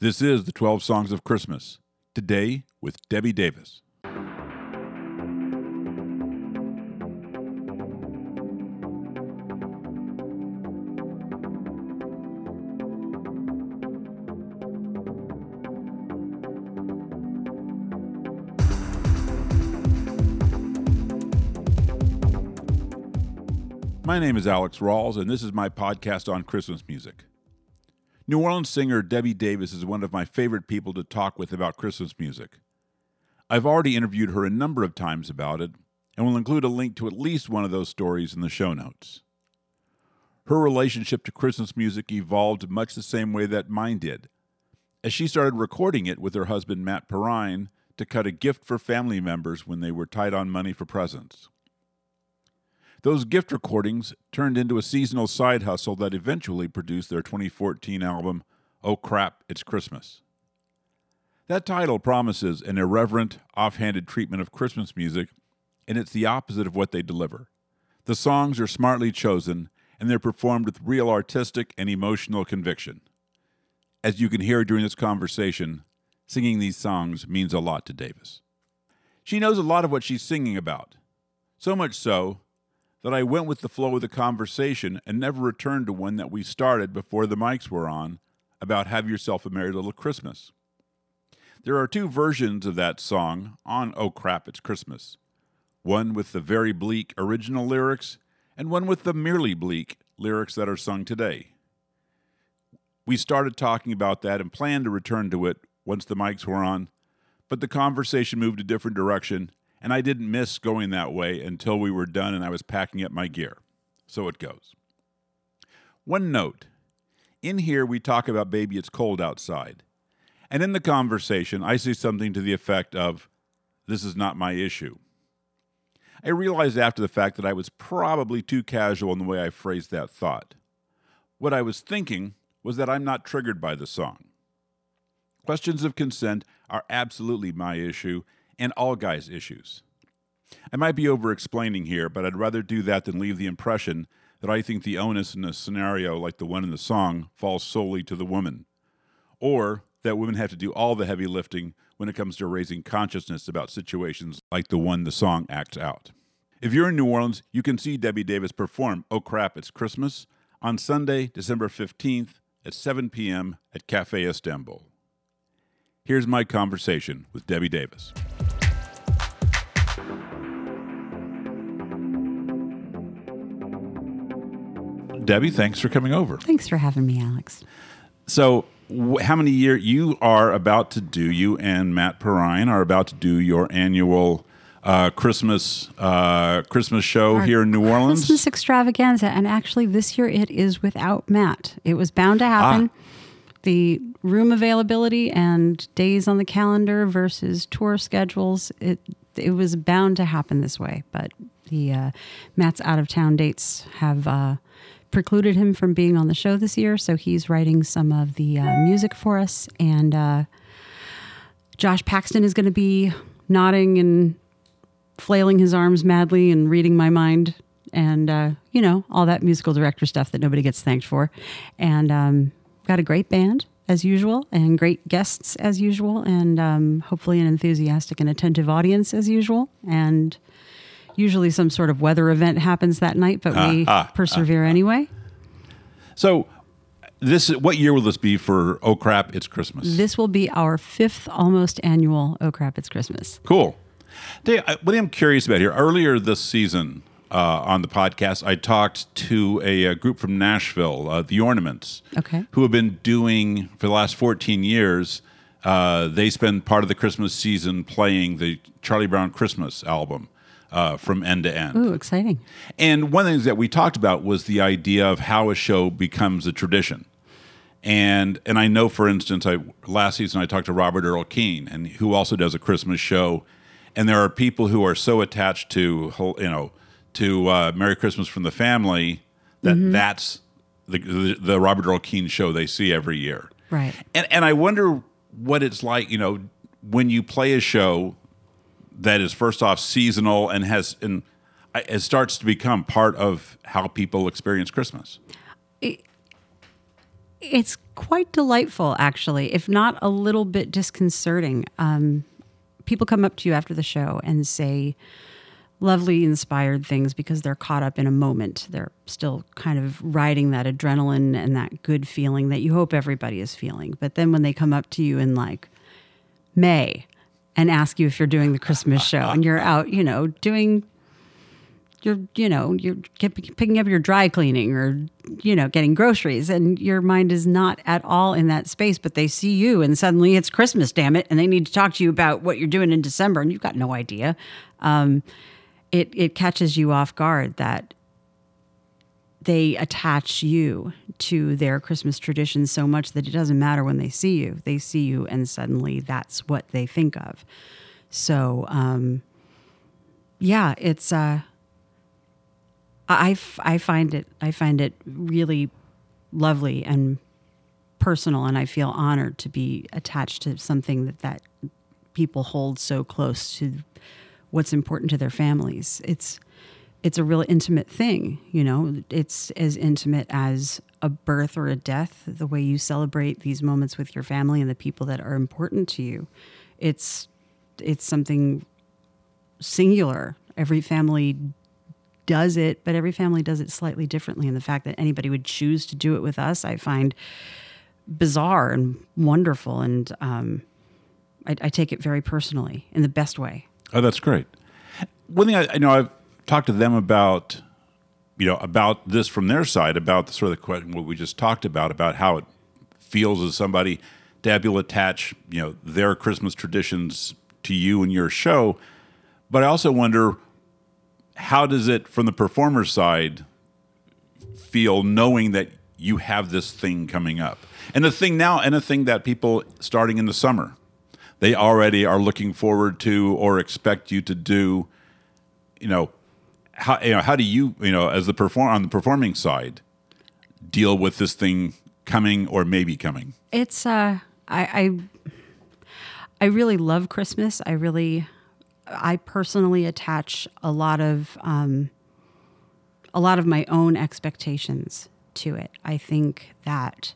This is the 12 Songs of Christmas. Today with Debbie Davis. My name is Alex Rawls, and this is my podcast on Christmas music. New Orleans singer Debbie Davis is one of my favorite people to talk with about Christmas music. I've already interviewed her a number of times about it, and will include a link to at least one of those stories in the show notes. Her relationship to Christmas music evolved much the same way that mine did, as she started recording it with her husband Matt Perrine to cut a gift for family members when they were tight on money for presents. Those gift recordings turned into a seasonal side hustle that eventually produced their 2014 album, Oh Crap, It's Christmas. That title promises an irreverent, offhanded treatment of Christmas music, and it's the opposite of what they deliver. The songs are smartly chosen, and they're performed with real artistic and emotional conviction. As you can hear during this conversation, singing these songs means a lot to Davis. She knows a lot of what she's singing about, so much so that I went with the flow of the conversation and never returned to one that we started before the mics were on about Have Yourself a Merry Little Christmas. There are two versions of that song on Oh Crap, It's Christmas one with the very bleak original lyrics, and one with the merely bleak lyrics that are sung today. We started talking about that and planned to return to it once the mics were on, but the conversation moved a different direction and I didn't miss going that way until we were done and I was packing up my gear. So it goes. One note in here, we talk about Baby It's Cold Outside. And in the conversation, I say something to the effect of, This is not my issue. I realized after the fact that I was probably too casual in the way I phrased that thought. What I was thinking was that I'm not triggered by the song. Questions of consent are absolutely my issue, and all guys' issues. I might be over explaining here, but I'd rather do that than leave the impression that I think the onus in a scenario like the one in the song falls solely to the woman, or that women have to do all the heavy lifting when it comes to raising consciousness about situations like the one the song acts out. If you're in New Orleans, you can see Debbie Davis perform Oh Crap, It's Christmas on Sunday, December 15th at 7 p.m. at Cafe Istanbul. Here's my conversation with Debbie Davis. Debbie, thanks for coming over. Thanks for having me, Alex. So, wh- how many years you are about to do? You and Matt Perrine are about to do your annual uh, Christmas uh, Christmas show Our here in New Orleans. Christmas extravaganza, and actually this year it is without Matt. It was bound to happen. The room availability and days on the calendar versus tour schedules, it it was bound to happen this way. But the uh, Matt's out of town dates have uh, precluded him from being on the show this year, so he's writing some of the uh, music for us. And uh, Josh Paxton is going to be nodding and flailing his arms madly and reading my mind and uh, you know all that musical director stuff that nobody gets thanked for and um, got a great band as usual and great guests as usual and um, hopefully an enthusiastic and attentive audience as usual and usually some sort of weather event happens that night but we ah, persevere anyway So, this what year will this be for? Oh crap! It's Christmas. this will be our fifth almost annual oh crap it's christmas Cool. Dave, I- what I'm curious about here, earlier this season uh, on the podcast, I talked to a, uh group from Nashville, uh, The Ornaments, Okay. who have been doing for the last 14 years. Uh, they spend part of the Christmas season playing the Charlie Brown Christmas album uh, from end to end. ooh exciting And one of the things that we talked about was the idea of how a show becomes a tradition. And and I know, for instance, I last season I talked to Robert Earl Keen, and who also does a Christmas show. And there are people who are so attached to you know to uh, Merry Christmas from the Family that that's the, the the Robert Earl Keen show they see every year. right And and I wonder what it's like, you know, when you play a show that is first off seasonal and has and it starts to become part of how people experience Christmas. It's quite delightful, actually, if not a little bit disconcerting. Um, people come up to you after the show and say lovely, inspired things because they're caught up in a moment. They're still kind of riding that adrenaline and that good feeling that you hope everybody is feeling. But then when they come up to you in like May and ask you if you're doing the Christmas show and you're out, you know, doing you're you know you're picking up your dry cleaning or you know getting groceries and your mind is not at all in that space but they see you and suddenly it's christmas damn it and they need to talk to you about what you're doing in december and you've got no idea. Um, it it catches you off guard that they attach you to their christmas traditions so much that it doesn't matter when they see you they see you and suddenly that's what they think of so um, yeah it's uh I, I find it I find it really lovely and personal, and I feel honored to be attached to something that that people hold so close to what's important to their families. It's it's a real intimate thing, you know. It's as intimate as a birth or a death. The way you celebrate these moments with your family and the people that are important to you, it's it's something singular. Every family does it, but every family does it slightly differently. And the fact that anybody would choose to do it with us, I find bizarre and wonderful. And um, I, I, take it very personally in the best way. Oh, that's great. One thing I, I, know I've talked to them about, you know, about this from their side, about the sort of the question, what we just talked about, about how it feels as somebody to able to attach, you know, their Christmas traditions to you and your show. But I also wonder how does it from the performer side feel knowing that you have this thing coming up and the thing now and a thing that people starting in the summer they already are looking forward to or expect you to do you know how you know how do you you know as the perform on the performing side deal with this thing coming or maybe coming it's uh i i i really love christmas i really I personally attach a lot of um, a lot of my own expectations to it. I think that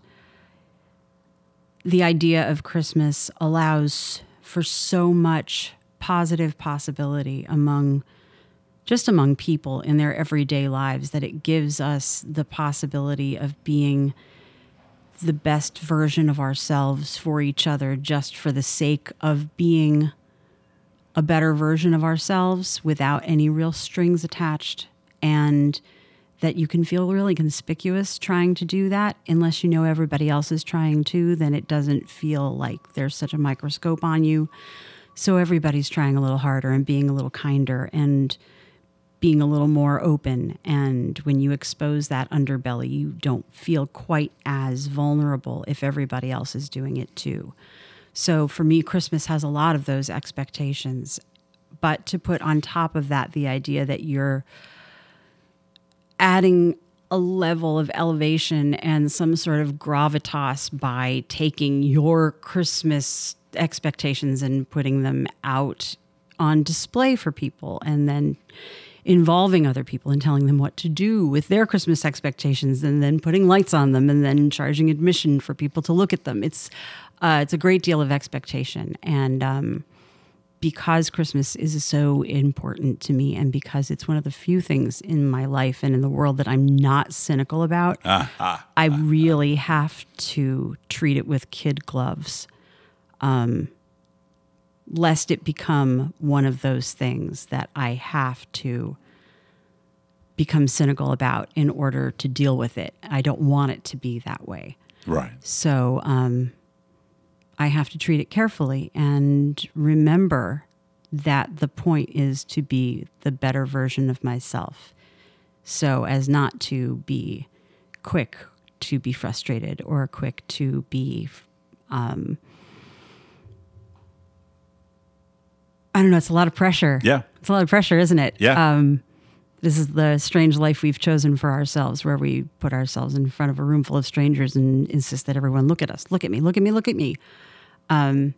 the idea of Christmas allows for so much positive possibility among just among people in their everyday lives that it gives us the possibility of being the best version of ourselves for each other just for the sake of being a better version of ourselves without any real strings attached. And that you can feel really conspicuous trying to do that. Unless you know everybody else is trying to then it doesn't feel like there's such a microscope on you. So everybody's trying a little harder and being a little kinder. And being a little more open and when you expose that underbelly you don't feel quite as vulnerable if everybody else is doing it too so for me, Christmas has a lot of those expectations. But to put on top of that the idea that you're adding a level of elevation and some sort of gravitas by taking your Christmas expectations and putting them out on display for people and then involving other people and telling them what to do with their Christmas expectations and then putting lights on them and then charging admission for people to look at them. It's uh, it's a great deal of expectation. And um, because Christmas is so important to me, and because it's one of the few things in my life and in the world that I'm not cynical about, uh, uh, I really have to treat it with kid gloves. Um, lest it become one of those things that I have to become cynical about in order to deal with it. I don't want it to be that way. Right. So, um, I have to treat it carefully and remember that the point is to be the better version of myself. So as not to be quick to be frustrated or quick to be, um, I don't know, it's a lot of pressure. Yeah. It's a lot of pressure, isn't it? Yeah. Um, this is the strange life we've chosen for ourselves, where we put ourselves in front of a room full of strangers and insist that everyone look at us, look at me, look at me, look at me. Um,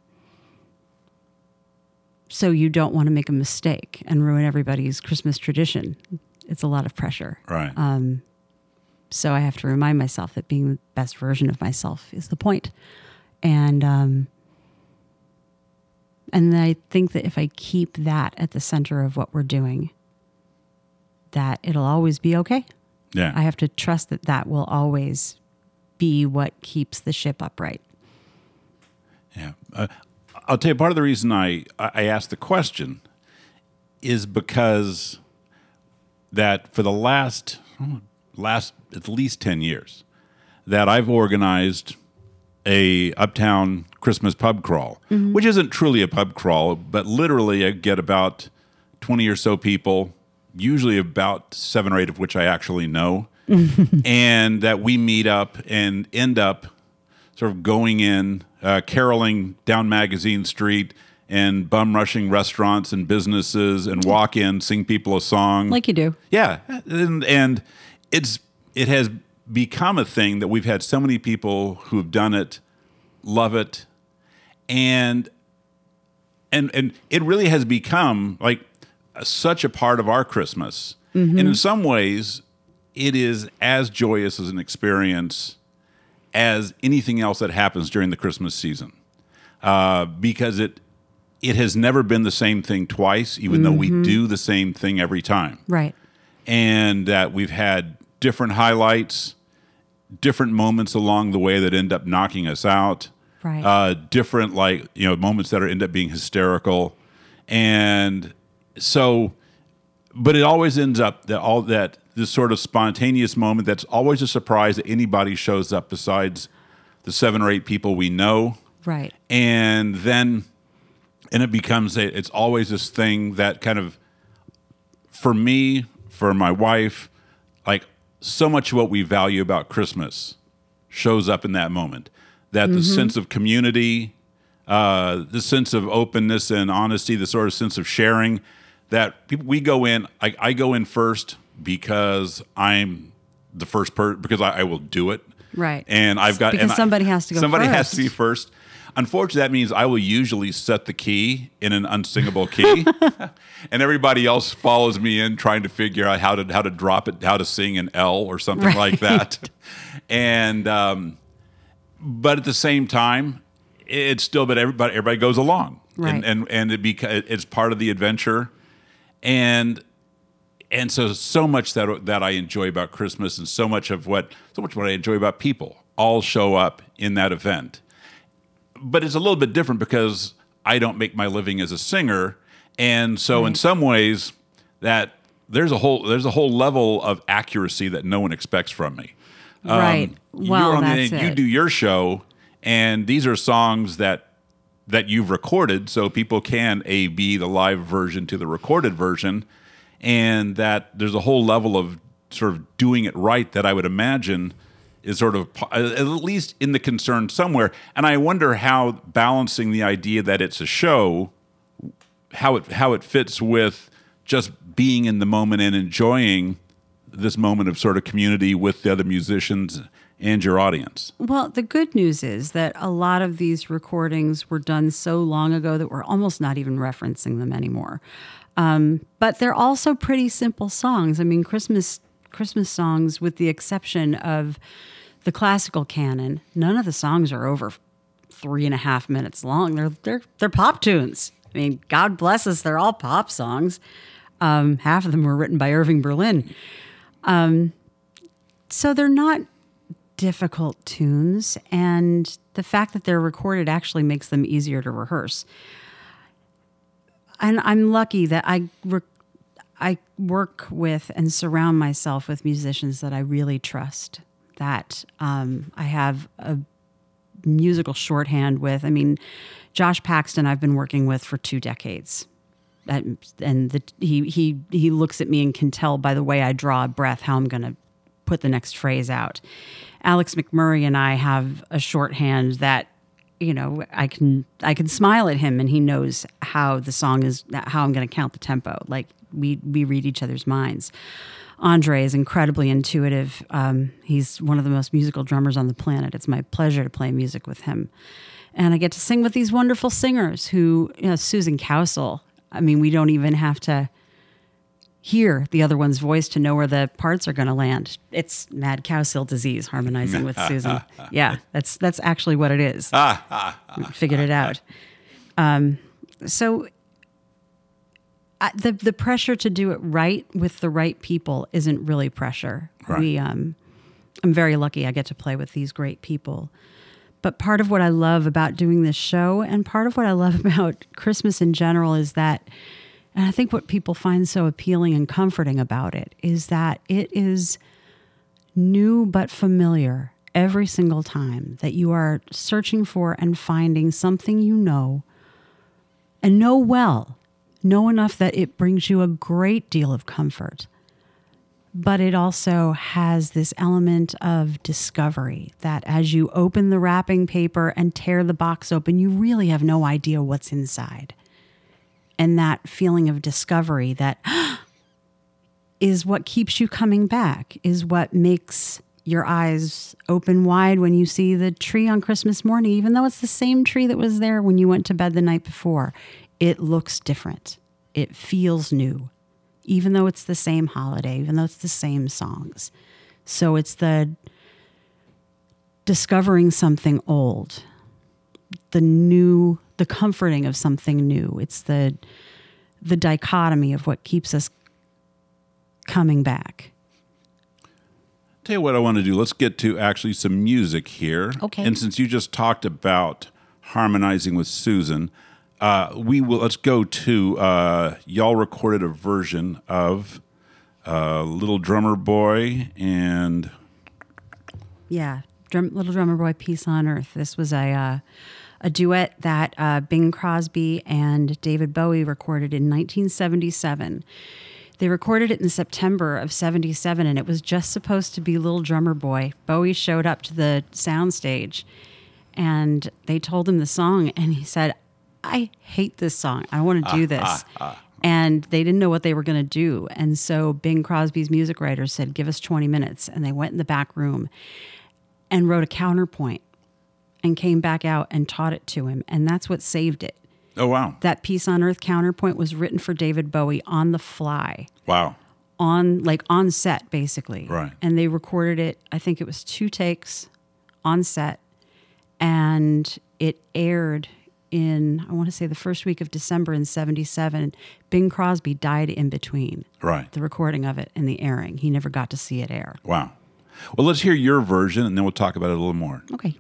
so you don't want to make a mistake and ruin everybody's Christmas tradition. It's a lot of pressure. Right. Um, So I have to remind myself that being the best version of myself is the point. And um, and I think that if I keep that at the center of what we're doing, that it'll always be okay. Yeah. I have to trust that that will always be what keeps the ship upright. Yeah, uh, I'll tell you part of the reason I I asked the question is because that for the last last at least ten years that I've organized a uptown Christmas pub crawl, which isn't truly a pub crawl, but literally I get about twenty or so people, usually about seven or eight of which I actually know, and that we meet up and end up sort of going in, uh, caroling down Magazine Street and bum rushing restaurants and businesses and walk in, sing people a song. Like you do. yeah, and, and it's it has become a thing that we've had so many people who have done it, love it, and and and it really has become like such a part of our Christmas. And in some ways, it is as joyous as an experience as anything else that happens during the Christmas season, uh, because it it has never been the same thing twice, even though we do the same thing every time, Right. and that we've had different highlights, different moments along the way that end up knocking us out, Right. uh, different like you know moments that are end up being hysterical, and so, but it always ends up that all that this sort of spontaneous moment that's always a surprise that anybody shows up besides the seven or eight people we know, Right. and then and it becomes a, it's always this thing that kind of for me for my wife like so much of what we value about christmas shows up in that moment that the sense of community uh, the sense of openness and honesty the sort of sense of sharing that people, we go in I, I go in first because i'm the first person because I, I will do it Right. and I've got Because and I- somebody has to go Somebody has to be first. Unfortunately, that means I will usually set the key in an unsingable key, and everybody else follows me in trying to figure out how to how to drop it, how to sing an L or something like that. And um, but at the same time, it's still but everybody everybody goes along, Right. and and and it beca- it's part of the adventure, and and so so much that that I enjoy about Christmas and so much of what so much what I enjoy about people all show up in that event. But it's a little bit different because I don't make my living as a singer, and so in some ways that there's a whole there's a whole level of accuracy that no one expects from me. right. Um, Well, you're on that's the, it. you do your show, and these are songs that that you've recorded, so people can a b the live version to the recorded version, and that there's a whole level of sort of doing it right that I would imagine is sort of at least in the concern somewhere. And I wonder how balancing the idea that it's a show, how it how it fits with just being in the moment and enjoying this moment of sort of community with the other musicians and your audience. Well, the good news is that a lot of these recordings were done so long ago that we're almost not even referencing them anymore. Um, but they're also pretty simple songs. I mean, Christmas Christmas songs, with the exception of the classical canon, none of the songs are over three and a half minutes long. They're they're they're pop tunes. I mean, God bless us, they're all pop songs. Um, half of them were written by Irving Berlin. Um, so they're not difficult tunes, and the fact that they're recorded actually makes them easier to rehearse. And I'm lucky that I I work with and surround myself with musicians that I really trust. That um, I have a musical shorthand with. I mean, Josh Paxton, I've been working with for two decades. And, the, he he he looks at me and can tell by the way I draw a breath how I'm going to put the next phrase out. Alex McMurray and I have a shorthand that you know I can I can smile at him and he knows how the song is how I'm going to count the tempo. Like we we read each other's minds. Andre is incredibly intuitive. Um, he's one of the most musical drummers on the planet. It's my pleasure to play music with him. And I get to sing with these wonderful singers who, you know, Susan Cowsill. I mean, we don't even have to, hear the other one's voice to know where the parts are going to land. It's mad Cowsill disease harmonizing with Susan. Yeah, that's that's actually what it is. Figured it out. Um, so I, the the pressure to do it right with the right people isn't really pressure. Right. We um, I'm very lucky I get to play with these great people. But part of what I love about doing this show and part of what I love about Christmas in general is that and I think what people find so appealing and comforting about it is that it is new but familiar every single time that you are searching for and finding something you know and know well, know enough that it brings you a great deal of comfort. But it also has this element of discovery that as you open the wrapping paper and tear the box open, you really have no idea what's inside. And that feeling of discovery that is what keeps you coming back, is what makes your eyes open wide when you see the tree on Christmas morning, even though it's the same tree that was there when you went to bed the night before. It looks different. It feels new, even though it's the same holiday, even though it's the same songs. So it's the discovering something old, the new, the comforting of something new. It's the the dichotomy of what keeps us coming back. Tell you what I want to do. Let's get to actually some music here. Okay. And since you just talked about harmonizing with Susan, uh, we will. Let's go to uh, y'all recorded a version of uh, "Little Drummer Boy" and Yeah, Drum, Little Drummer Boy, Peace on Earth. This was a uh, a duet that uh, Bing Crosby and David Bowie recorded in 1977. They recorded it in September of 77, and it was just supposed to be Little Drummer Boy. Bowie showed up to the soundstage, and they told him the song, and he said, I hate this song. I don't want to do ah, this. Ah, ah, and they didn't know what they were going to do. And so Bing Crosby's music writer said, Give us 20 minutes. And they went in the back room and wrote a counterpoint and came back out and taught it to him. And that's what saved it. oh wow, That peace on Earth counterpoint was written for David Bowie on the fly, wow, on like on set, basically. Right. And they recorded it, I think it was two takes on set. And it aired in, I want to say the first week of December in 77. Bing Crosby died in between right, the recording of it and the airing. He never got to see it air. wow. Well, let's hear your version, and then we'll talk about it a little more. Okay.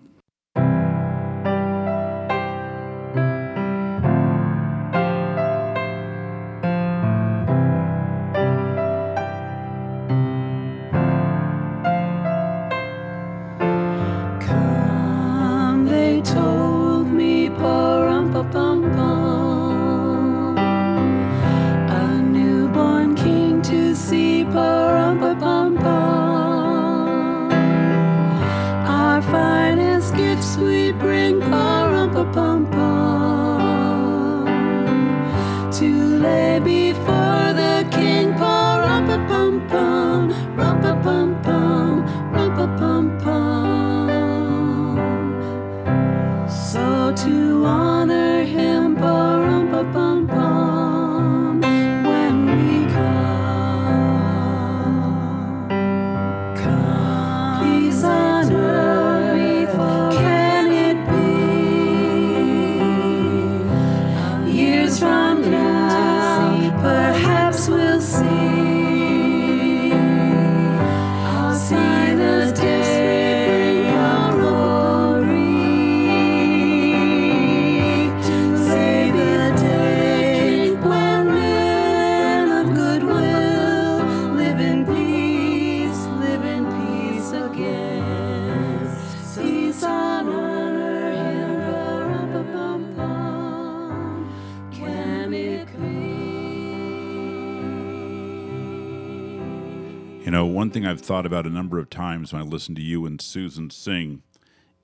You know, one thing I've thought about a number of times when I listen to you and Susan sing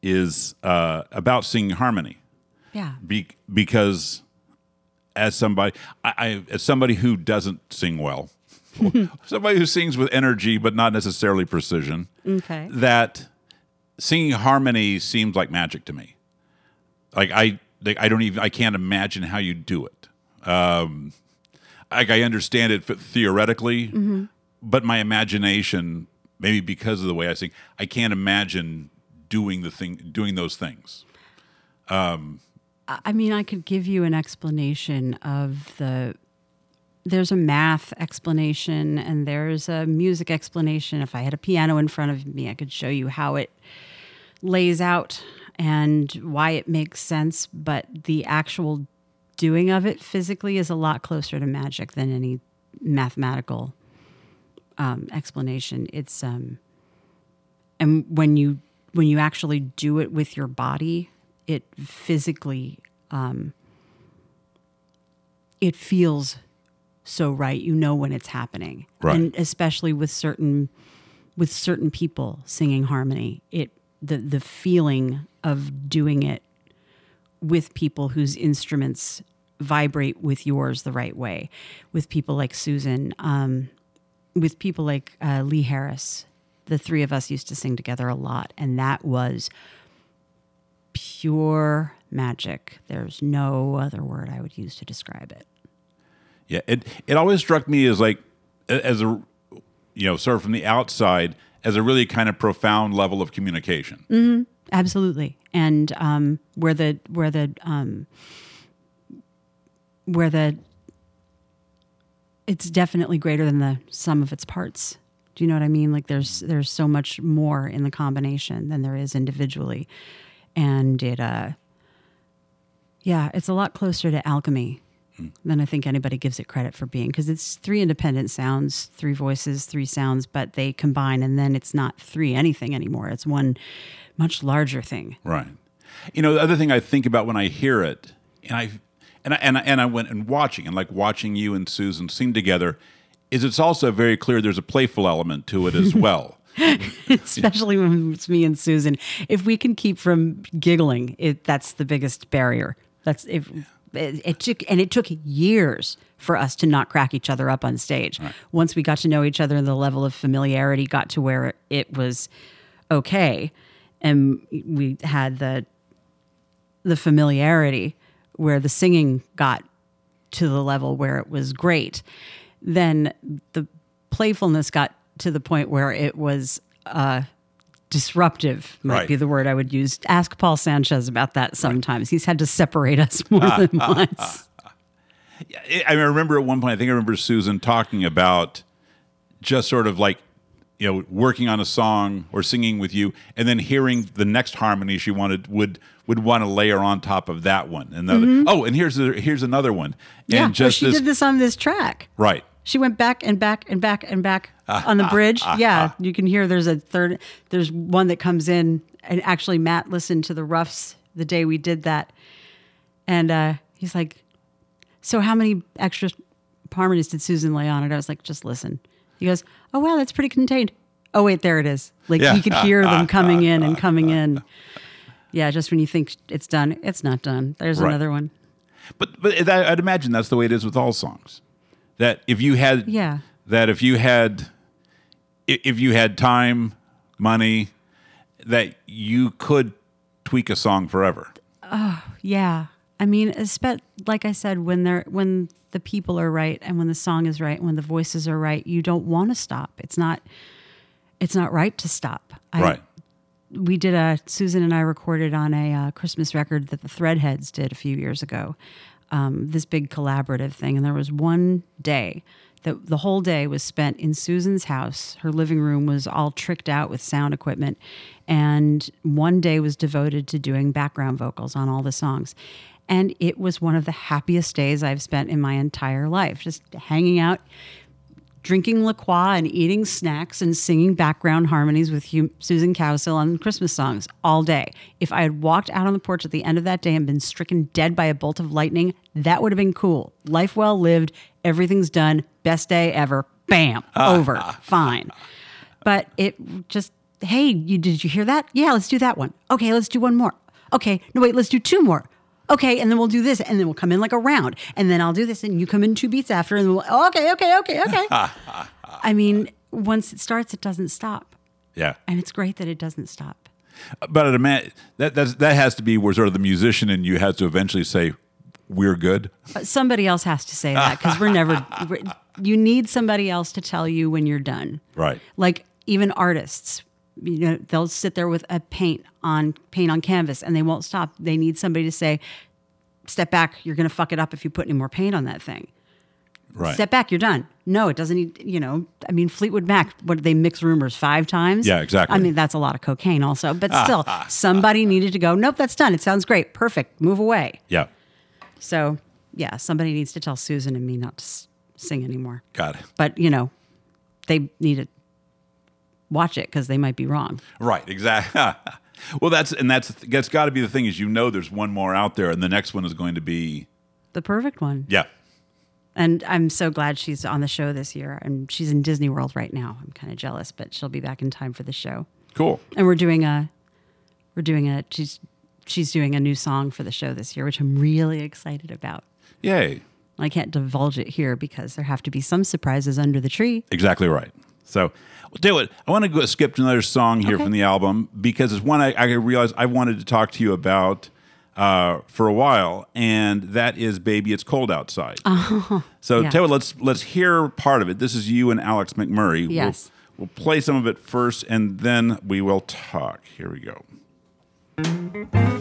is uh, about singing harmony. Yeah. Be- because as somebody, I, I as somebody who doesn't sing well, somebody who sings with energy but not necessarily precision, Okay. that singing harmony seems like magic to me. Like I, like I don't even, I can't imagine how you do it. Um, like I understand it theoretically, Mm-hmm. But my imagination, maybe because of the way I sing, I can't imagine doing the thing, doing those things. Um, I mean, I could give you an explanation of the. There's a math explanation and there's a music explanation. If I had a piano in front of me, I could show you how it lays out and why it makes sense. But the actual doing of it physically is a lot closer to magic than any mathematical um, explanation. It's um, and when you when you actually do it with your body, it physically um, it feels so right. You know when it's happening, Right. and especially with certain with certain people singing harmony, it the the feeling of doing it with people whose instruments vibrate with yours the right way, with people like Susan, um, with people like uh, Lee Harris. The three of us used to sing together a lot, and that was pure magic. There's no other word I would use to describe it. Yeah, it it always struck me as like as a you know sort of from the outside as a really kind of profound level of communication. Absolutely, and um, where the where the um, where the it's definitely greater than the sum of its parts. Do you know what I mean? Like there's there's so much more in the combination than there is individually, and it uh, yeah, it's a lot closer to alchemy than I think anybody gives it credit for being because it's three independent sounds, three voices, three sounds, but they combine and then it's not three anything anymore. It's one much larger thing. Right. You know, the other thing I think about when I hear it, and I and I and I, and I went and watching and like watching you and Susan sing together, is it's also very clear there's a playful element to it as well. especially when it's me and Susan. If we can keep from giggling, it, that's the biggest barrier. That's if it, it took and it took years for us to not crack each other up on stage. Once we got to know each other, and the level of familiarity got to where it was okay, and we had the the familiarity where the singing got to the level where it was great, then the playfulness got to the point where it was uh, disruptive, might Right. be the word I would use. Ask Paul Sanchez about that sometimes. He's had to separate us more than once. I I remember at one point, I think I remember Susan talking about just sort of like, you know, working on a song or singing with you, and then hearing the next harmony she wanted would would want to layer on top of that one. And the, oh, and here's the, here's another one, and yeah, just she this did this on this track. right. She went back and back and back and back on the bridge. Yeah, you can hear there's a third, there's one that comes in. And actually, Matt listened to the roughs the day we did that. And uh, he's like, So, how many extra harmonies did Susan lay on it? I was like, Just listen. He goes, Oh, wow, that's pretty contained. Oh, wait, there it is. Like, Yeah. you could hear them coming in and coming in. Yeah, just when you think it's done, it's not done. There's Right. another one. But but I'd imagine that's the way it is with all songs. That if you had Yeah. that if you had if you had time, money, that you could tweak a song forever. Oh yeah. I mean, like I said, when they're when the people are right and when the song is right, and when the voices are right, you don't want to stop. It's not it's not right to stop. I, right. We did a Susan and I recorded on a uh, Christmas record that the Threadheads did a few years ago. Um, this big collaborative thing, and there was one day that the whole day was spent in Susan's house. Her living room was all tricked out with sound equipment, and one day was devoted to doing background vocals on all the songs. And it was one of the happiest days I've spent in my entire life, just hanging out, drinking La Croix and eating snacks and singing background harmonies with Hugh, Susan Cowsill on Christmas songs all day. If I had walked out on the porch at the end of that day and been stricken dead by a bolt of lightning, that would have been cool. Life well lived, everything's done, best day ever. Bam, over, fine. But it just, hey, you did you hear that? Yeah, let's do that one. Okay, let's do one more. Okay, no wait, let's do two more. Okay, and then we'll do this, and then we'll come in like a round, and then I'll do this, and you come in two beats after, and we'll okay, okay, okay, okay. I mean, once it starts, it doesn't stop, Yeah. and it's great that it doesn't stop. But I'd ima- that that's, that has to be where sort of the musician and you has to eventually say, we're good. But somebody else has to say that because we're never. we're- you need somebody else to tell you when you're done. Right. Like even artists, you know, they'll sit there with a paint on paint on canvas and they won't stop. They need somebody to say, "Step back. You're going to fuck it up if you put any more paint on that thing." Right. Step back. You're done. No, it doesn't need. You know, I mean, Fleetwood Mac. What did they mix Rumours five times? Yeah, exactly. I mean, that's a lot of cocaine, also. But still, somebody needed to go. Nope, that's done. It sounds great. Perfect. Move away. yeah. So, yeah, somebody needs to tell Susan and me not to s- sing anymore. Got it. But, you know, they need to watch it because they might be wrong. Right. Exactly. well, that's and that's that's got to be the thing is you know there's one more out there, and the next one is going to be The perfect one. yeah. And I'm so glad she's on the show this year. And she's in Disney World right now. I'm kind of jealous, but she'll be back in time for the show. Cool. And we're doing a, we're doing a, she's, she's doing a new song for the show this year, which I'm really excited about. Yay. I can't divulge it here because there have to be some surprises under the tree. Exactly right. So, well, do it. I want to go skip to another song here Okay. from the album because it's one I, I realized I wanted to talk to you about uh, for a while, and that is "Baby, It's Cold Outside." so, yeah. tell you let's let's hear part of it. This is you and Alex McMurray. We'll- Yes. We'll, play some of it first, and then we will talk. Here we go.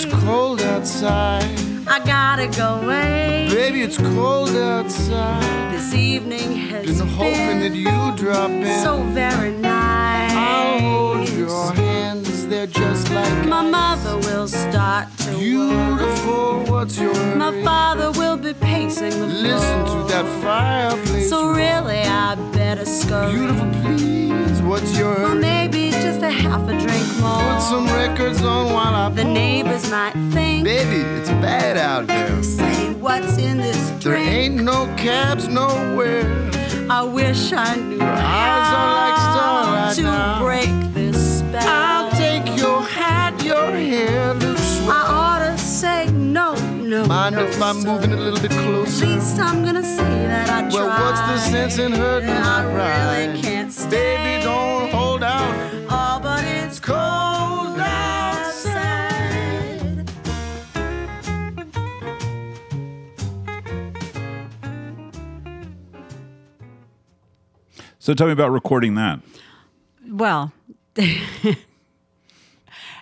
It's cold outside. I gotta go away. Baby, it's cold outside. This evening has Been hoping that you drop in. so very nice. I'll hold your hands, they're just like My ice. mother will start to. Beautiful, what's your My hurry? father will be pacing the floor. Listen to that fireplace. So really, I better scurry. Beautiful, please, what's your Well, hurry? maybe just a half a drink more. Put some records on while I the pour. neighbors might think. Baby, it's bad out there. Say what's in this drink. There ain't no cabs nowhere. I wish I knew eyes are like how starlight to now. break this your hair looks swell. I ought to say no, no. Mind no, if I'm sir. moving a little bit closer? At least I'm gonna say that I tried. Well, what's the sense in hurting I my pride? really can't stay. Baby, don't hold out. Oh, but it's cold outside. So, tell me about recording that. Well,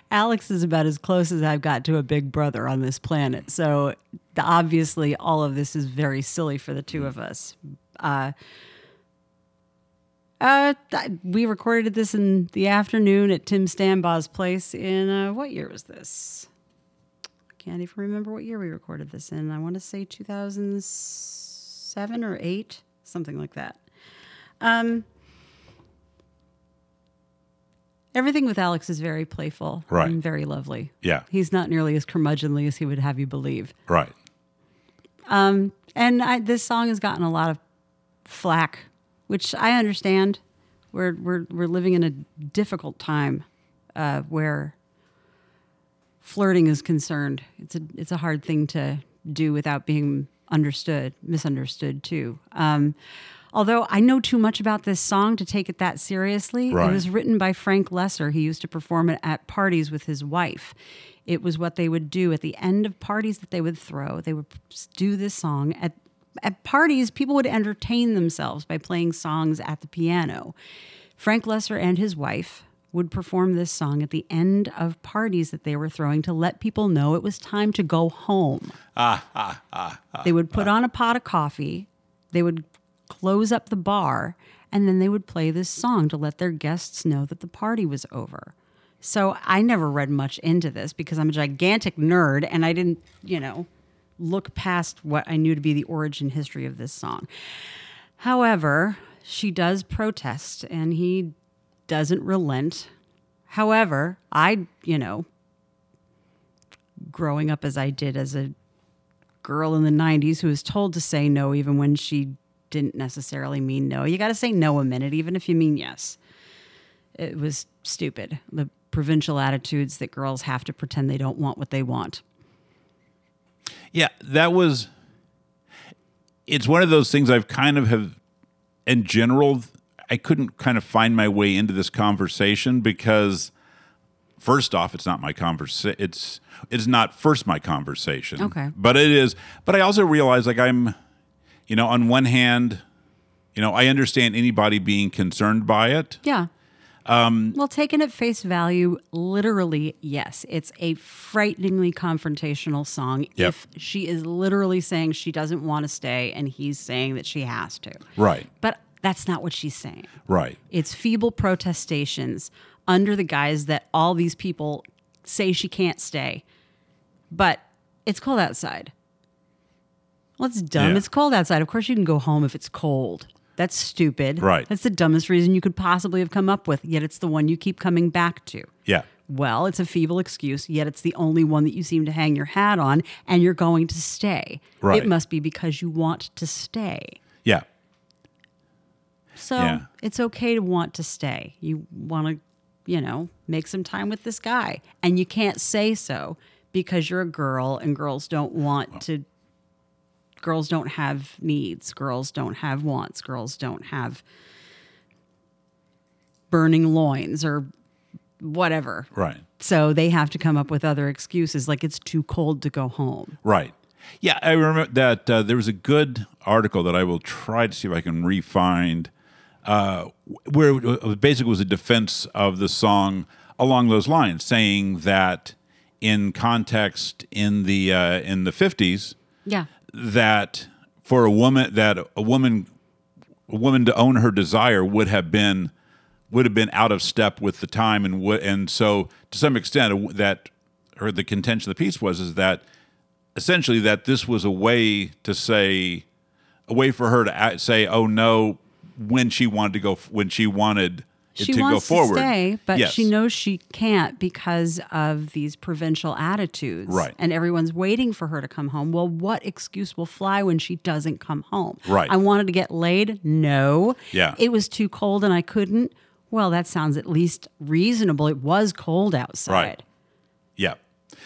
Alex is about as close as I've got to a big brother on this planet. So the, obviously, all of this is very silly for the two of us. Uh, uh, we recorded this in the afternoon at Tim Stambaugh's place in uh, what year was this? I can't even remember what year we recorded this in. I want to say 2007 or 8, something like that. Um, everything with Alex is very playful Right. and very lovely. Yeah. He's not nearly as curmudgeonly as he would have you believe. Right. Um, and I, this song has gotten a lot of flack, which I understand. We're we're we're living in a difficult time uh, where flirting is concerned. It's a it's a hard thing to do without being understood, misunderstood too. Um, although I know too much about this song to take it that seriously, Right. it was written by Frank Loesser. He used to perform it at parties with his wife. It was what they would do at the end of parties that they would throw. They would do this song at at parties. People would entertain themselves by playing songs at the piano. Frank Loesser and his wife would perform this song at the end of parties that they were throwing to let people know it was time to go home. Ah ah ah! they would put on a pot of coffee, they would close up the bar, and then they would play this song to let their guests know that the party was over. So I never read much into this because I'm a gigantic nerd and I didn't, you know, look past what I knew to be the origin history of this song. However, she does protest and he doesn't relent. However, I, you know, growing up as I did as a girl in the 90s who was told to say no even when she didn't necessarily mean no. You got to say no a minute, even if you mean yes. It was stupid. The provincial attitudes that girls have to pretend they don't want what they want. Yeah, that was. It's one of those things I've kind of have, in general, I couldn't kind of find my way into this conversation because first off, it's not my conversation. It's it's not first my conversation. Okay. but it is. But I also realize like I'm, you know, on one hand, you know, I understand anybody being concerned by it. Yeah. Um, well, taken at face value, literally, yes, it's a frighteningly confrontational song. Yep. If she is literally saying she doesn't want to stay and he's saying that she has to. Right. But that's not what she's saying. Right. It's feeble protestations under the guise that all these people say she can't stay. But it's cold outside. Well, it's dumb. Yeah. It's cold outside. Of course, you can go home if it's cold. That's stupid. Right. That's the dumbest reason you could possibly have come up with, yet it's the one you keep coming back to. Yeah. Well, it's a feeble excuse, yet it's the only one that you seem to hang your hat on, and you're going to stay. Right. It must be because you want to stay. Yeah. So Yeah. it's okay to want to stay. You want to, you know, make some time with this guy. And you can't say so because you're a girl and girls don't want to, girls don't have needs. Girls don't have wants. Girls don't have burning loins or whatever. Right. So they have to come up with other excuses like it's too cold to go home. Right. Yeah, I remember that uh, there was a good article that I will try to see if I can re-find, uh, where it basically was a defense of the song along those lines, saying that in context in the uh, in the fifties, Yeah. That for a woman that a woman a woman to own her desire would have been would have been out of step with the time and would and so to some extent uh, that or the contention of the piece was is that essentially that this was a way to say a way for her to say oh no when she wanted to go when she wanted she to wants go forward to stay, but Yes. she knows she can't because of these provincial attitudes. Right. And everyone's waiting for her to come home. Well, what excuse will fly when she doesn't come home? Right. I wanted to get laid. No. Yeah. It was too cold and I couldn't. Well, that sounds at least reasonable. It was cold outside. Right. Yeah,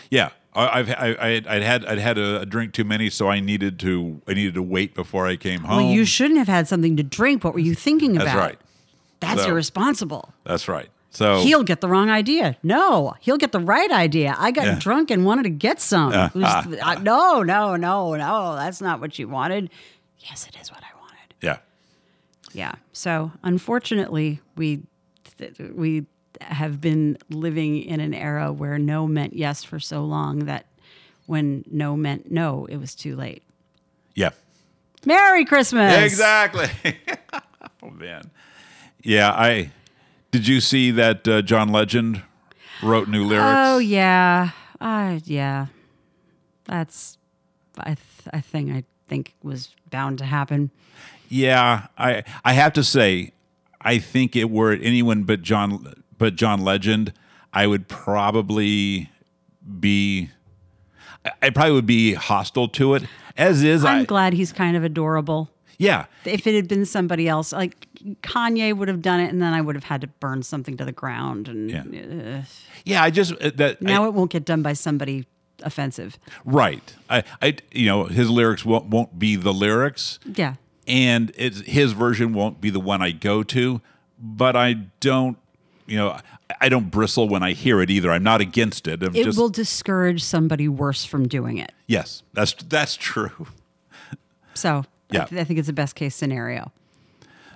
yeah. I- I've I, I I'd had I'd had a, drink too many, so I needed to I needed to wait before I came home. Well, you shouldn't have had something to drink. What were you thinking about? That's right. That's So- irresponsible. That's right. So He'll get the wrong idea. No, he'll get the right idea. I got Yeah. drunk and wanted to get some. It was- uh, no, no, no, no. That's not what you wanted. Yes, it is what I wanted. yeah, Yeah. So unfortunately, we th- we have been living in an era where no meant yes for so long that when no meant no, it was too late. yeah. Merry Christmas. Exactly. oh man. Yeah, I did you see that uh, John Legend wrote new lyrics? Oh yeah, uh, yeah. That's I th- a thing I think was bound to happen. Yeah, I I have to say, I think it were it anyone but John but John Legend, I would probably be I- I probably would be hostile to it. As is, I'm I glad he's kind of adorable. Yeah, If it had been somebody else, like Kanye would have done it, and then I would have had to burn something to the ground. And Yeah. uh, yeah. I just uh, that now I- it won't get done by somebody offensive. right. I I you know his lyrics won't won't be the lyrics. Yeah. and it's his version won't be the one I go to, but I don't, you know, I don't bristle when I hear it either. I'm not against it. I'm It just will discourage somebody worse from doing it. yes, that's that's true. So Yeah. I, th- I think it's a best case scenario.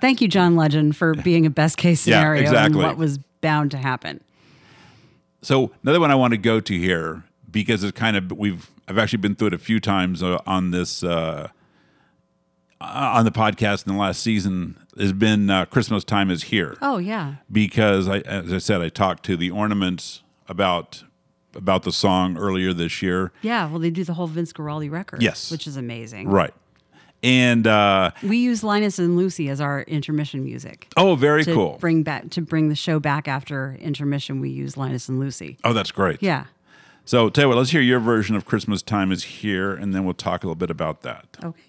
Thank you, John Legend, for being a best case Yeah, scenario exactly. and what was bound to happen. So another one I want to go to here because it's kind of we've I've actually been through it a few times uh, on this uh, on the podcast in the last season has been uh, Christmas time is here. Oh yeah. because I, as I said, I talked to the ornaments about about the song earlier this year. Yeah, well, they do the whole Vince Guaraldi record. Yes. Which is amazing. Right. And uh, We use Linus and Lucy as our intermission music. oh, very To cool. bring back to bring the show back after intermission, we use Linus and Lucy. oh, that's great. Yeah. So, tell you what, let's hear your version of Christmas Time is Here, and then we'll talk a little bit about that. Okay.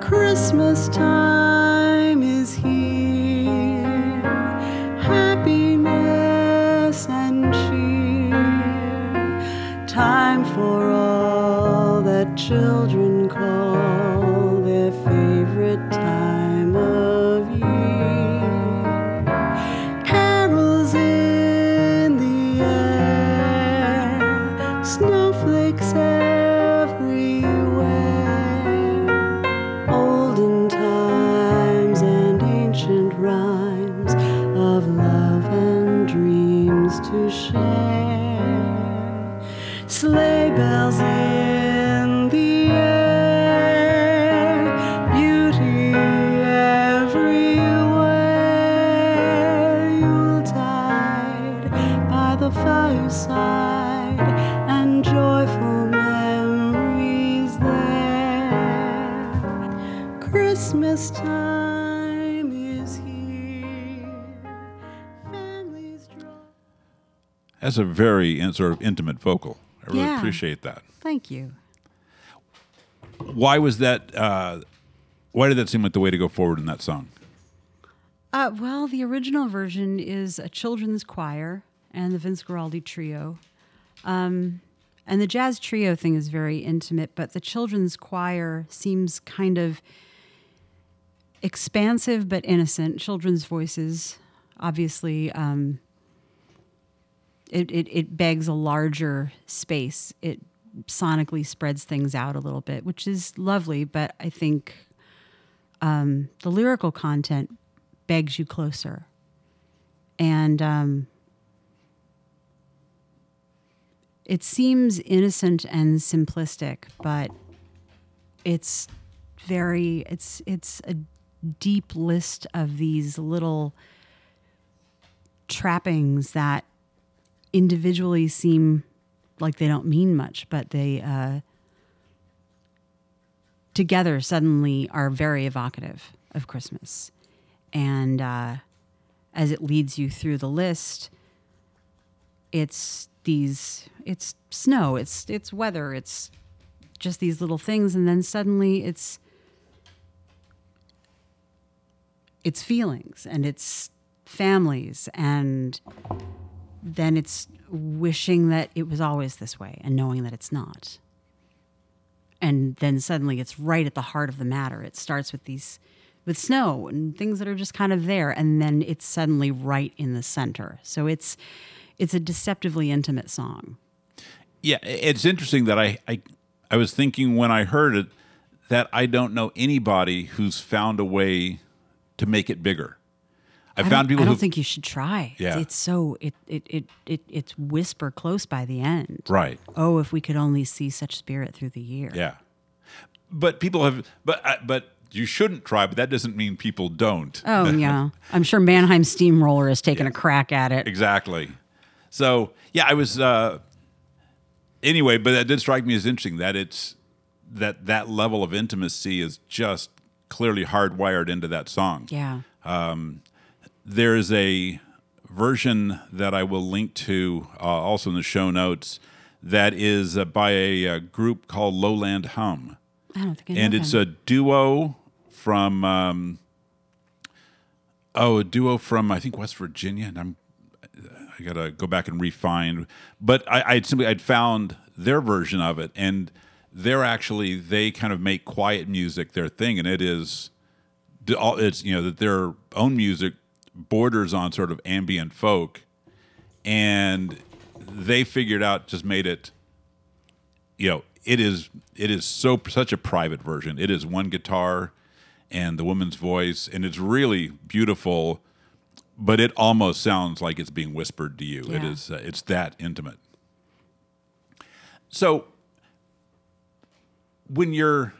Christmas time children That's a very in- sort of intimate vocal. I really Yeah. appreciate that. Thank you. Why was that? Uh, why did that seem like the way to go forward in that song? Uh, well, the original version is a children's choir and the Vince Guaraldi trio. Um, and the jazz trio thing is very intimate, but the children's choir seems kind of expansive but innocent. Children's voices, obviously, um, it, it, it begs a larger space. It sonically spreads things out a little bit, which is lovely, but I think um, the lyrical content begs you closer. And um, it seems innocent and simplistic, but it's very it's it's a deep list of these little trappings that individually seem like they don't mean much, but they uh, together suddenly are very evocative of Christmas. And uh, as it leads you through the list, it's these it's snow, it's it's weather, it's just these little things, and then suddenly it's it's feelings and it's families and then it's wishing that it was always this way and knowing that it's not. And then suddenly it's right at the heart of the matter. It starts with these with snow and things that are just kind of there and then it's suddenly right in the center. So it's it's a deceptively intimate song. Yeah, it's interesting that I, I I was thinking when I heard it that I don't know anybody who's found a way to make it bigger. I, I found don't, people I don't who think you should try. Yeah. It's so it it, it it it's whisper close by the end. right. Oh, if we could only see such spirit through the year. Yeah, but people have but uh, but you shouldn't try. But that doesn't mean people don't. Oh yeah, I'm sure Mannheim Steamroller has taken a crack at it. Exactly. So yeah, I was uh, anyway, but that did strike me as interesting that it's that that level of intimacy is just clearly hardwired into that song. Yeah. There's a version that I will link to uh, also in the show notes that is uh, by a, uh group called Lowland Hum. I don't think I and it's them. a duo from um, oh a duo from I think West Virginia and I'm I gotta go back and refine but I I'd simply I'd found their version of it and they're actually they kind of make quiet music their thing and it is all it's you know that their own music borders on sort of ambient folk and they figured out just made it you know it is it is so such a private version. It is one guitar and the woman's voice and it's really beautiful but it almost sounds like it's being whispered to you. It Yeah. is uh, it's that intimate. So when you're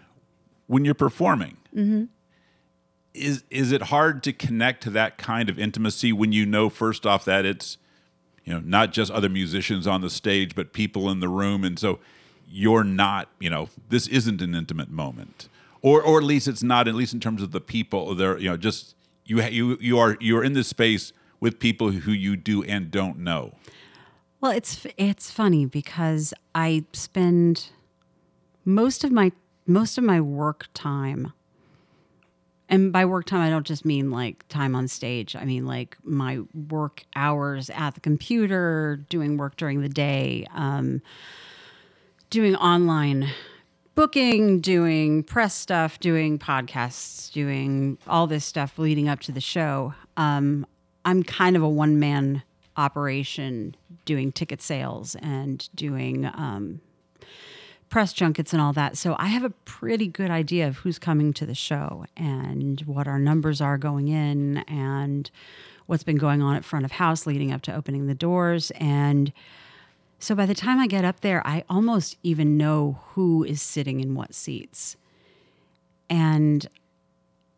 when you're performing is is it hard to connect to that kind of intimacy when you know first off that it's you know not just other musicians on the stage but people in the room? And so you're not you know this isn't an intimate moment. Or or at least it's not at least in terms of the people there you know just you you you are you are in this space with people who you do and don't know. Well, it's it's funny because I spend most of my most of my work time and by work time I don't just mean like time on stage. I mean like my work hours at the computer, doing work during the day, um, doing online booking, doing press stuff, doing podcasts, doing all this stuff leading up to the show. Um, I'm kind of a one man operation doing ticket sales and doing um, press junkets and all that. So I have a pretty good idea of who's coming to the show and what our numbers are going in and what's been going on at front of house leading up to opening the doors. And so by the time I get up there, I almost even know who is sitting in what seats. And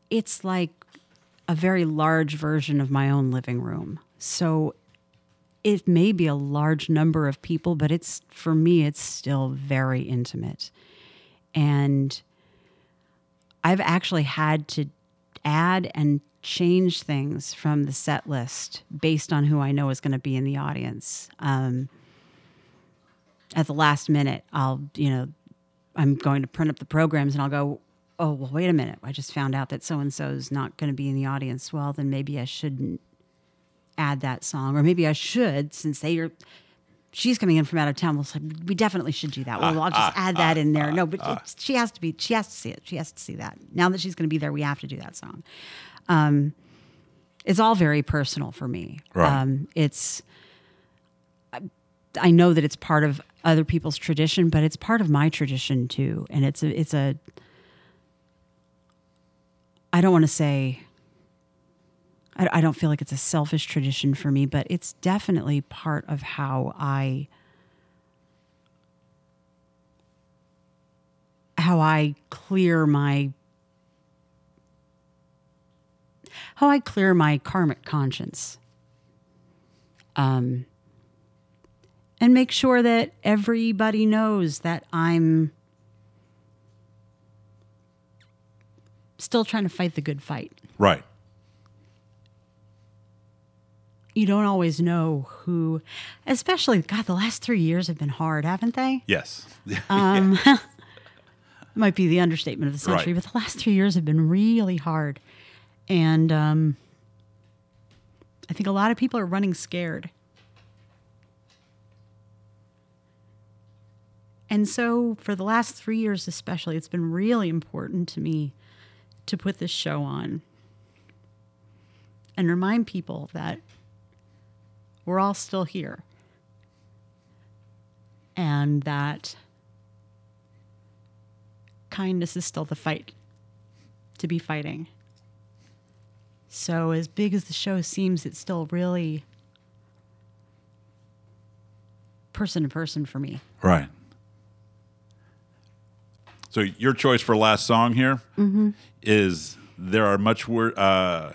it's like a very large version of my own living room. So it may be a large number of people, but it's for me, it's still very intimate. And I've actually had to add and change things from the set list based on who I know is going to be in the audience. Um, at the last minute, I'll, you know, I'm going to print up the programs and I'll go, oh, well, wait a minute. I just found out that so and so is not going to be in the audience. Well, then maybe I shouldn't add that song, or maybe I should since they are. She's coming in from out of town. We'll say, we definitely should do that. Well, I'll just add that in there. No, but it's- she has to be. She has to see it. She has to see that. Now that she's going to be there, we have to do that song. Um, it's all very personal for me. Right. Um, it's. I, I know that it's part of other people's tradition, but it's part of my tradition too. And it's a. It's a. I don't want to say I, don't feel like it's a selfish tradition for me, but it's definitely part of how I how I clear my how I clear my karmic conscience. Um and make sure that everybody knows that I'm still trying to fight the good fight. Right. You don't always know who, especially God. The last three years have been hard, haven't they? Yes. Um, might be the understatement of the century, Right. but the last three years have been really hard, and um, I think a lot of people are running scared. And so, for the last three years, especially, it's been really important to me to put this show on and remind people that we're all still here and that kindness is still the fight to be fighting. So, as big as the show seems, it's still really person to person for me. Right. So your choice for last song here is Mm-hmm. there are much wor- uh,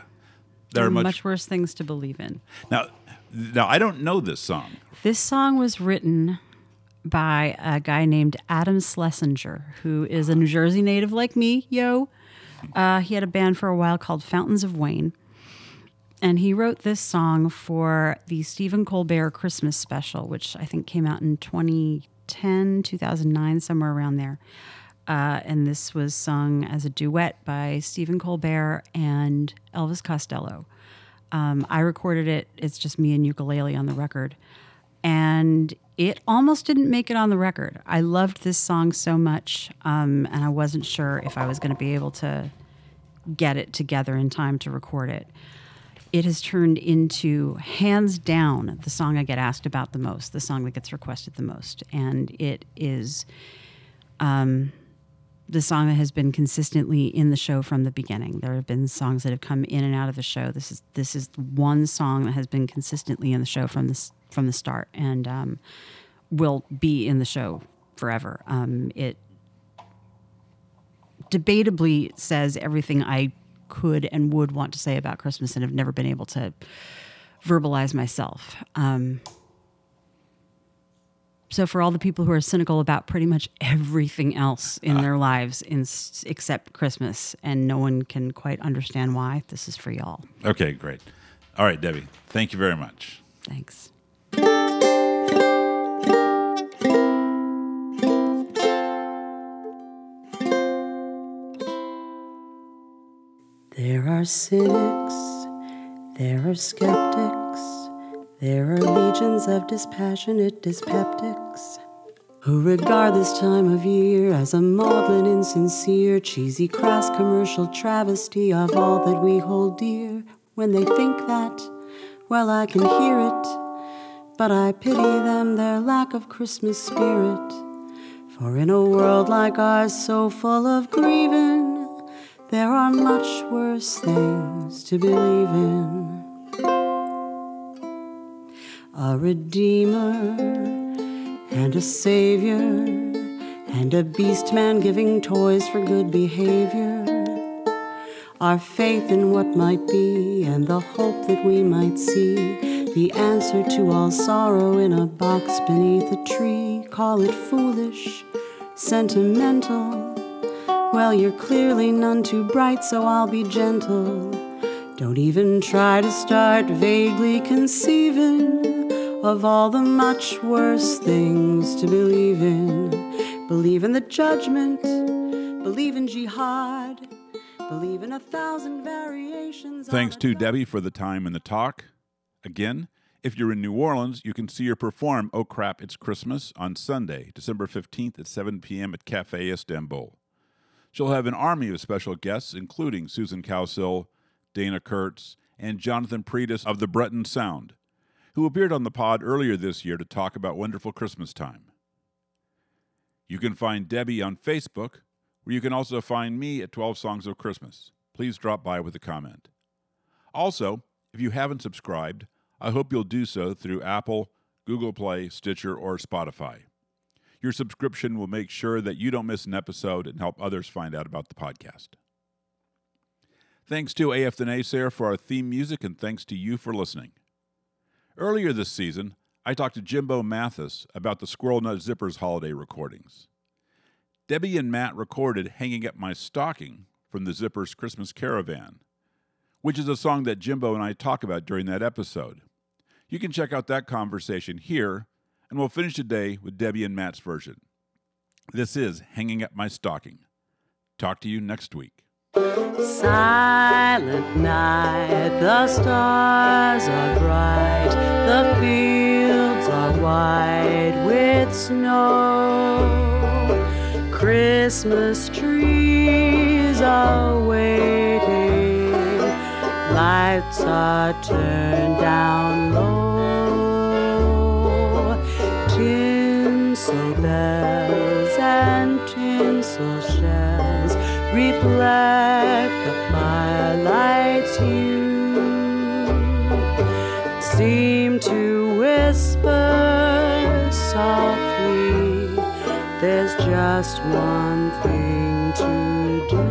there are much, much worse things to believe in. now. Now I don't know this song. This song was written by a guy named Adam Schlesinger, who is a New Jersey native like me. Yo, uh, he had a band for a while called Fountains of Wayne, and he wrote this song for the Stephen Colbert Christmas special, which I think came out in 2010, 2009, somewhere around there. Uh, and this was sung as a duet by Stephen Colbert and Elvis Costello. Um, I recorded it. It's just me and ukulele on the record. And it almost didn't make it on the record. I loved this song so much, um, and I wasn't sure if I was going to be able to get it together in time to record it. It has turned into, hands down, the song I get asked about the most, the song that gets requested the most. And it is the song that has been consistently in the show from the beginning. There have been songs that have come in and out of the show. This is this is one song that has been consistently in the show from this from the start, and um, will be in the show forever. Um, it debatably says everything I could and would want to say about Christmas, and have never been able to verbalize myself. Um, so for all the people who are cynical about pretty much everything else in uh. their lives in, except Christmas and no one can quite understand why, this is for y'all. Okay, great. All right, Debbie. Thank you very much. Thanks. There are cynics, there are skeptics, there are legions of dispassionate dyspeptics who regard this time of year as a maudlin, insincere, cheesy, crass commercial travesty of all that we hold dear. When they think that, well, I can hear it, but I pity them, their lack of Christmas spirit. For in a world like ours, so full of grieving, there are much worse things to believe in. A redeemer and a savior and a beast man giving toys for good behavior. Our faith in what might be and the hope that we might see the answer to all sorrow in a box beneath a tree. Call it foolish, sentimental. Well, you're clearly none too bright, so I'll be gentle. Don't even try to start vaguely conceiving of all the much worse things to believe in. Believe in the judgment, believe in jihad, believe in a thousand variations. Thanks to Debbie for the time and the talk. Again, if you're in New Orleans, you can see her perform Oh Crap, It's Christmas on Sunday, December 15th at 7 p.m. at Cafe Istanbul. She'll have an army of special guests, including Susan Cowsill, Dana Kurtz, and Jonathan Pretus of the Breton Sound, who appeared on the pod earlier this year to talk about wonderful Christmas time. You can find Debbie on Facebook, where you can also find me at 12 Songs of Christmas. Please drop by with a comment. Also, if you haven't subscribed, I hope you'll do so through Apple, Google Play, Stitcher, or Spotify. Your subscription will make sure that you don't miss an episode and help others find out about the podcast. Thanks to AF the Naysayer for our theme music, and thanks to you for listening. Earlier this season, I talked to Jimbo Mathus about the Squirrel Nut Zippers holiday recordings. Debbie and Matt recorded Hanging Up My Stocking from the Zippers Christmas Caravan, which is a song that Jimbo and I talk about during that episode. You can check out that conversation here, and we'll finish today with Debbie and Matt's version. This is Hanging Up My Stocking. Talk to you next week. Silent night, the stars are bright, the fields are white with snow. Christmas trees are waiting, lights are turned down low. Tinsel bells and tinsel reflect the firelight's hue, seem to whisper softly. There's just one thing to do.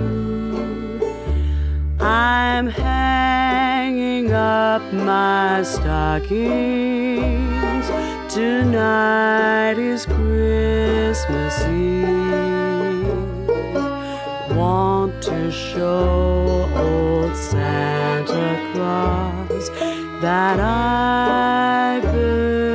I'm hanging up my stockings. Tonight is Christmas Eve. Want to show old Santa Claus that I believe.